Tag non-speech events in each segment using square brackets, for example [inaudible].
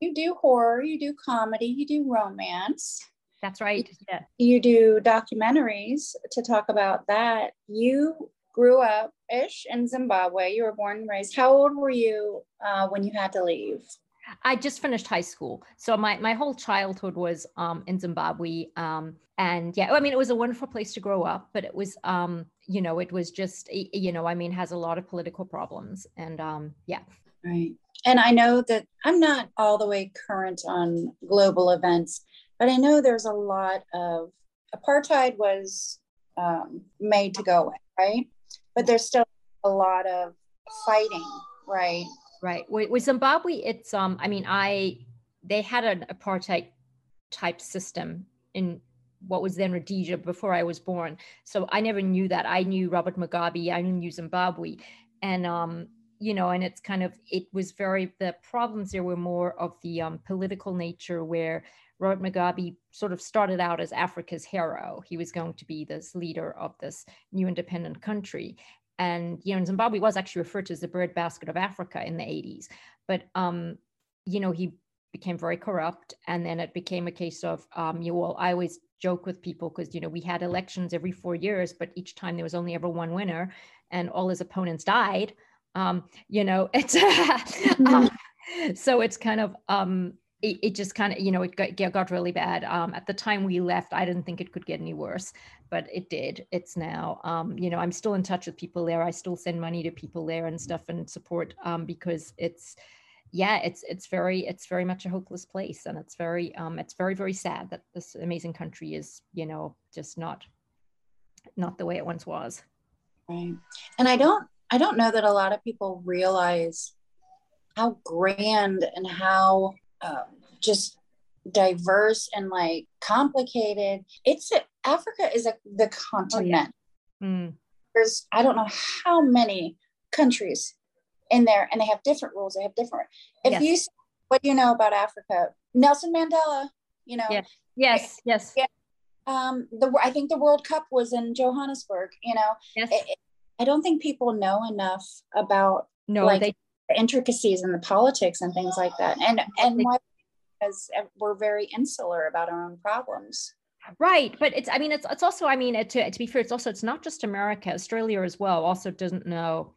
you do horror, you do comedy, you do romance. That's right. Yeah. You do documentaries to talk about that. You grew up ish in Zimbabwe. You were born and raised. How old were you uh, when you had to leave? I just finished high school, so my my whole childhood was um, in Zimbabwe. Um, and yeah, I mean, it was a wonderful place to grow up, but it was, um, you know, it was just, you know, I mean, has a lot of political problems, and um, yeah. Right. And I know that I'm not all the way current on global events, but I know there's a lot of apartheid was um, made to go away, right? But there's still a lot of fighting, right? Right. With, Zimbabwe, it's um. I mean, I they had an apartheid type system in what was then Rhodesia before I was born. So I never knew that. I knew Robert Mugabe. I knew Zimbabwe, and um, you know, and it's kind of it was very the problems there were more of the um, political nature where Robert Mugabe sort of started out as Africa's hero. He was going to be this leader of this new independent country. And, you know, Zimbabwe was actually referred to as the breadbasket of Africa in the 80s. But, um, you know, he became very corrupt. And then it became a case of, um, you know, I always joke with people because, you know, we had elections every four years, but each time there was only ever one winner and all his opponents died. Um, you know, [laughs] it's, um, so it's kind of, um, it, it just kind of, you know, it got, got really bad. Um, at the time we left, I didn't think it could get any worse, but it did. It's now, um, you know, I'm still in touch with people there. I still send money to people there and stuff and support um, because it's, yeah, it's it's very it's very much a hopeless place, and it's very um, it's very very sad that this amazing country is, you know, just not not the way it once was. Right, and I don't I don't know that a lot of people realize how grand and how um, just diverse and like complicated. It's a, Africa is a, the continent. Oh, yeah. mm. There's I don't know how many countries in there, and they have different rules. They have different. If yes. you what do you know about Africa? Nelson Mandela. You know. Yes. Yes. Yes. Yeah. Um, the I think the World Cup was in Johannesburg. You know. Yes. It, I don't think people know enough about no like, they the intricacies and the politics and things like that. And and why because we're very insular about our own problems. Right, but it's I mean it's it's also I mean to to be fair it's also it's not just America, Australia as well also doesn't know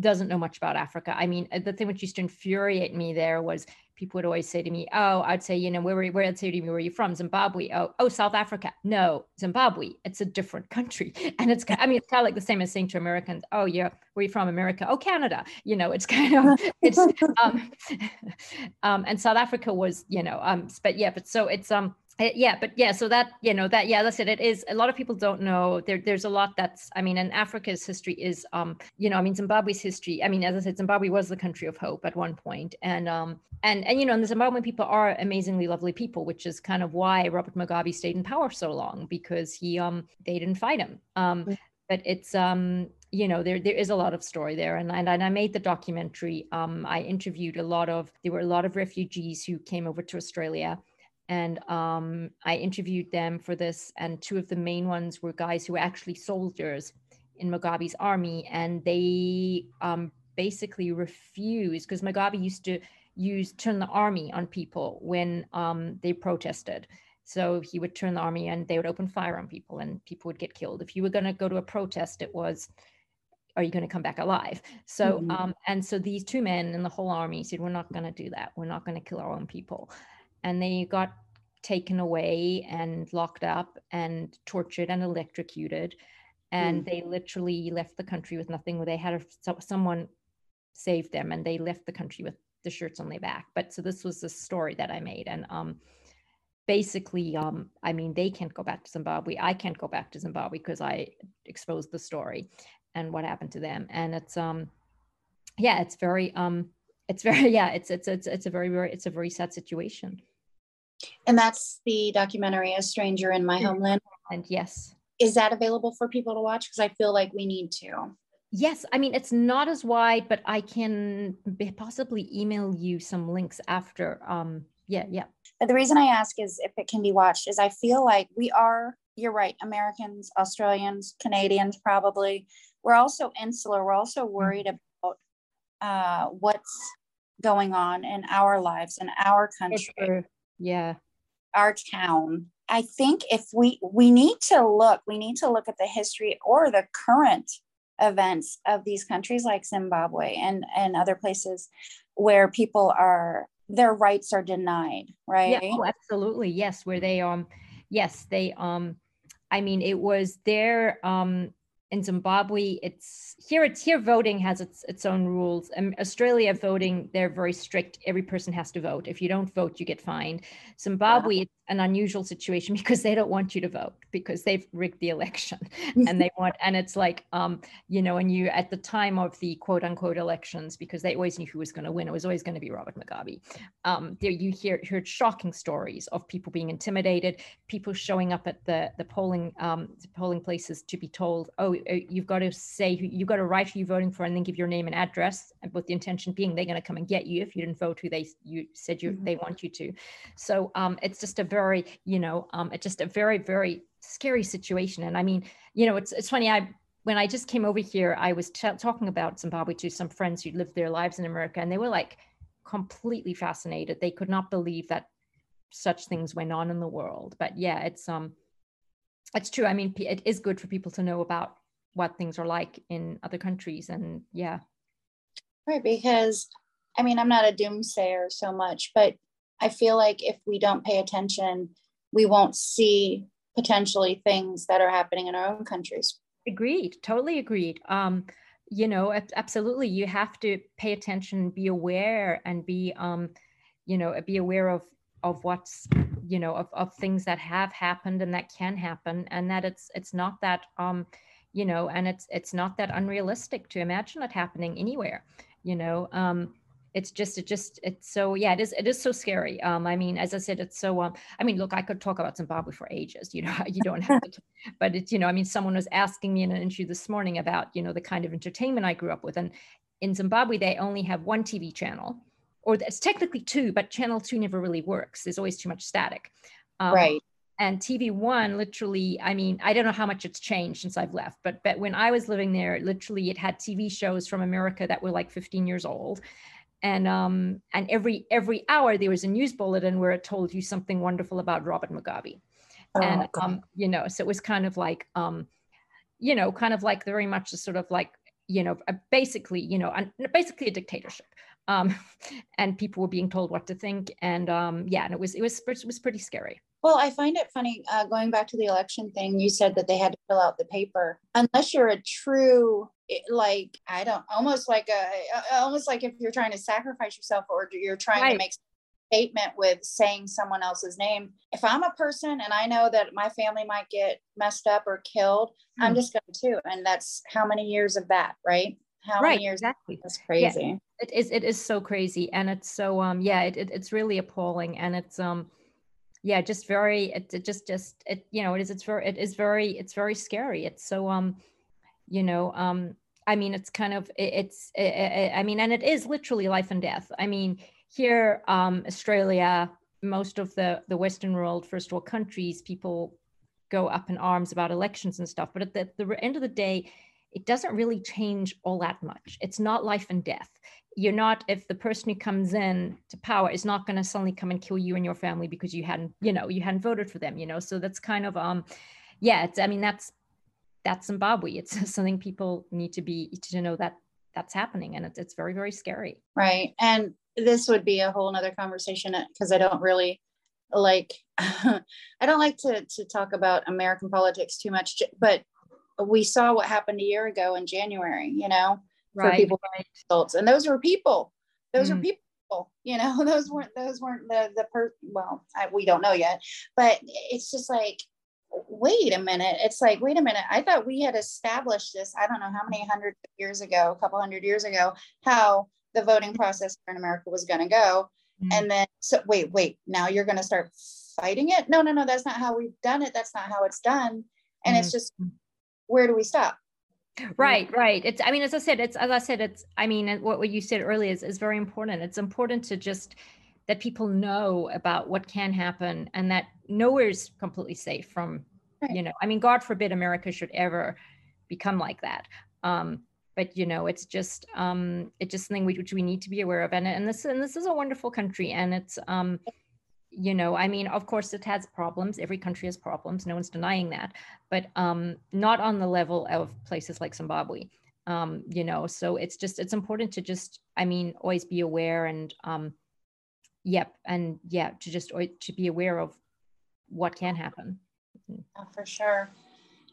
doesn't know much about Africa. I mean the thing which used to infuriate me there was people would always say to me, "Oh, I'd say, you know, where were where I'd say to me, where are you from? Zimbabwe. Oh, oh, South Africa. No, Zimbabwe. It's a different country, [laughs] and it's I mean, it's kind of like the same as saying to Americans, "Oh, yeah, where are you from? America. Oh, Canada. You know, it's [laughs] kind of it's um, [laughs] um, and South Africa was, you know, um, but yeah, but so it's um uh, yeah but yeah so that you know that yeah listen it is a lot of people don't know there there's a lot that's i mean and africa's history is um you know i mean zimbabwe's history i mean as i said zimbabwe was the country of hope at one point and um and and you know and the zimbabwean people are amazingly lovely people which is kind of why robert mugabe stayed in power so long because he um they didn't fight him um mm. but it's um you know there there is a lot of story there and, and and I made the documentary um I interviewed a lot of there were a lot of refugees who came over to Australia and um, I interviewed them for this. And two of the main ones were guys who were actually soldiers in Mugabe's army, and they um, basically refused because Mugabe used to use turn the army on people when um, they protested. So he would turn the army and they would open fire on people, and people would get killed. If you were going to go to a protest, it was are you going to come back alive? So, mm-hmm. um, and so these two men in the whole army said, we're not going to do that. We're not going to kill our own people and they got taken away and locked up and tortured and electrocuted. And mm. they literally left the country with nothing. They had a, so, someone saved them and they left the country with the shirts on their back. But so this was the story that i made. And um basically um i mean they can't go back to zimbabwe. I can't go back to zimbabwe because i exposed the story and what happened to them. And it's um yeah it's very um it's very [laughs] yeah it's it's it's, it's a very very it's a very sad situation and that's the documentary A Stranger in My Homeland. And yes. Is that available for people to watch? Because I feel like we need to. Yes, I mean it's not as wide, but I can possibly email you some links after. Um, yeah, yeah. But the reason I ask is if it can be watched is I feel like we are. You're right, Americans, Australians, Canadians, probably. We're also insular. We're also mm-hmm. worried about uh, what's going on in our lives in our country. yeah. Our town. I think if we we need to look we need to look at the history or the current events of these countries like zimbabwe and and other places where people are their rights are denied right? Yeah oh, absolutely. Yes where they um yes they um i mean it was their um in Zimbabwe, it's here. It's here. Voting has its its own rules. Um, Australia voting, they're very strict. Every person has to vote. If you don't vote, you get fined. Zimbabwe, wow. it's an unusual situation [laughs] because they don't want you to vote because they've rigged the election, [laughs] and they want. And it's like, um, you know, and you at the time of the quote unquote elections, because they always knew who was going to win. It was always going to be Robert Mugabe. Um, there you hear heard shocking stories of people being intimidated, people showing up at the the polling um, polling places to be told, oh you've got to say you've got to write who you're voting for and then give your name and address and with the intention being they're going to come and get you if you didn't vote who they you said you mm-hmm. they want you to. So um, it's just a very you know um, it's just a very very scary situation. And i mean you know it's it's funny i when i just came over here i was t- talking about zimbabwe to some friends who lived their lives in america and they were like completely fascinated. They could not believe that such things went on in the world. But yeah it's um it's true. I mean it is good for people to know about what things are like in other countries and yeah. Right because i mean i'm not a doomsayer so much but i feel like if we don't pay attention we won't see potentially things that are happening in our own countries. Agreed totally agreed. Um you know absolutely you have to pay attention be aware and be um you know be aware of of what's you know of, of things that have happened and that can happen and that it's it's not that um you know and it's it's not that unrealistic to imagine it happening anywhere you know um it's just it just it's so yeah it is it is so scary. Um i mean as i said it's so um i mean look i could talk about zimbabwe for ages you know [laughs] you don't have to but it's you know i mean someone was asking me in an interview this morning about you know the kind of entertainment i grew up with and in zimbabwe they only have one tv channel or it's technically two but channel two never really works. There's always too much static. Um, right and TV One literally, I mean, I don't know how much it's changed since I've left, but but when I was living there, literally it had TV shows from America that were like 15 years old. And um and every every hour there was a news bulletin where it told you something wonderful about Robert Mugabe. Oh, and God. um, you know, so it was kind of like um, you know, kind of like very much a sort of like, you know, basically, you know, basically a dictatorship um, [laughs] and people were being told what to think. And um, yeah, and it was it was it was pretty scary. Well, I find it funny uh, going back to the election thing. You said that they had to fill out the paper. Unless you're a true, like I don't, almost like a, almost like if you're trying to sacrifice yourself or you're trying right. to make statement with saying someone else's name. If I'm a person and I know that my family might get messed up or killed, mm. I'm hmm. just going to. And that's how many years of that, right? How right, many years? Exactly. That's crazy. Yeah, it is. It is so crazy, and it's so um. Yeah, it, it it's really appalling, and it's um yeah just very it, it, just just it you know it is it's very it is very it's very scary. It's so um you know um i mean it's kind of it, it's it, i mean and it is literally life and death. I mean here um australia most of the the western world first world countries people go up in arms about elections and stuff. But at the, the end of the day it doesn't really change all that much. It's not life and death. You're not if the person who comes in to power is not going to suddenly come and kill you and your family because you hadn't you know you hadn't voted for them you know? So that's kind of um yeah it's i mean that's that's zimbabwe. It's [laughs] something people need to be to know that that's happening and it's, it's very very scary. Right. And this would be a whole nother conversation because i don't really like [laughs] i don't like to to talk about american politics too much but we saw what happened a year ago in january you know right, for people right. results. And those were people. Those mm. are people. You know, [laughs] those weren't those weren't the the per. Well, I, we don't know yet, but it's just like, wait a minute. It's like, wait a minute. I thought we had established this. I don't know how many hundred years ago, a couple hundred years ago, how the voting process in America was going to go. Mm. And then, so wait, wait. Now you're going to start fighting it? No, no, no. That's not how we've done it. That's not how it's done. And mm. it's just, where do we stop? right right it's i mean as i said it's as i said it's i mean what, what you said earlier is, is very important it's important to just that people know about what can happen and that nowhere's completely safe from right. you know i mean god forbid america should ever become like that um but you know, it's just um, it's just something which we need to be aware of. And and this and this is a wonderful country, and it's um, you know, I mean, of course, it has problems. Every country has problems. No one's denying that, but um, not on the level of places like Zimbabwe. Um, you know, so it's just it's important to just, I mean, always be aware and um, yep, and yeah, to just to be aware of what can happen. Yeah, for sure.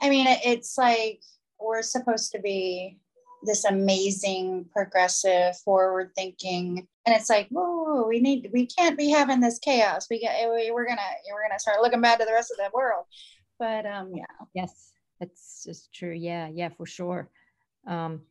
I mean, it's like we're supposed to be this amazing, progressive, forward thinking. And it's like, whoa, we need, we can't be having this chaos. We get, we're gonna, we're gonna start looking bad to the rest of the world. But um, yeah. Yes, that's just true. Yeah, yeah, for sure. Um,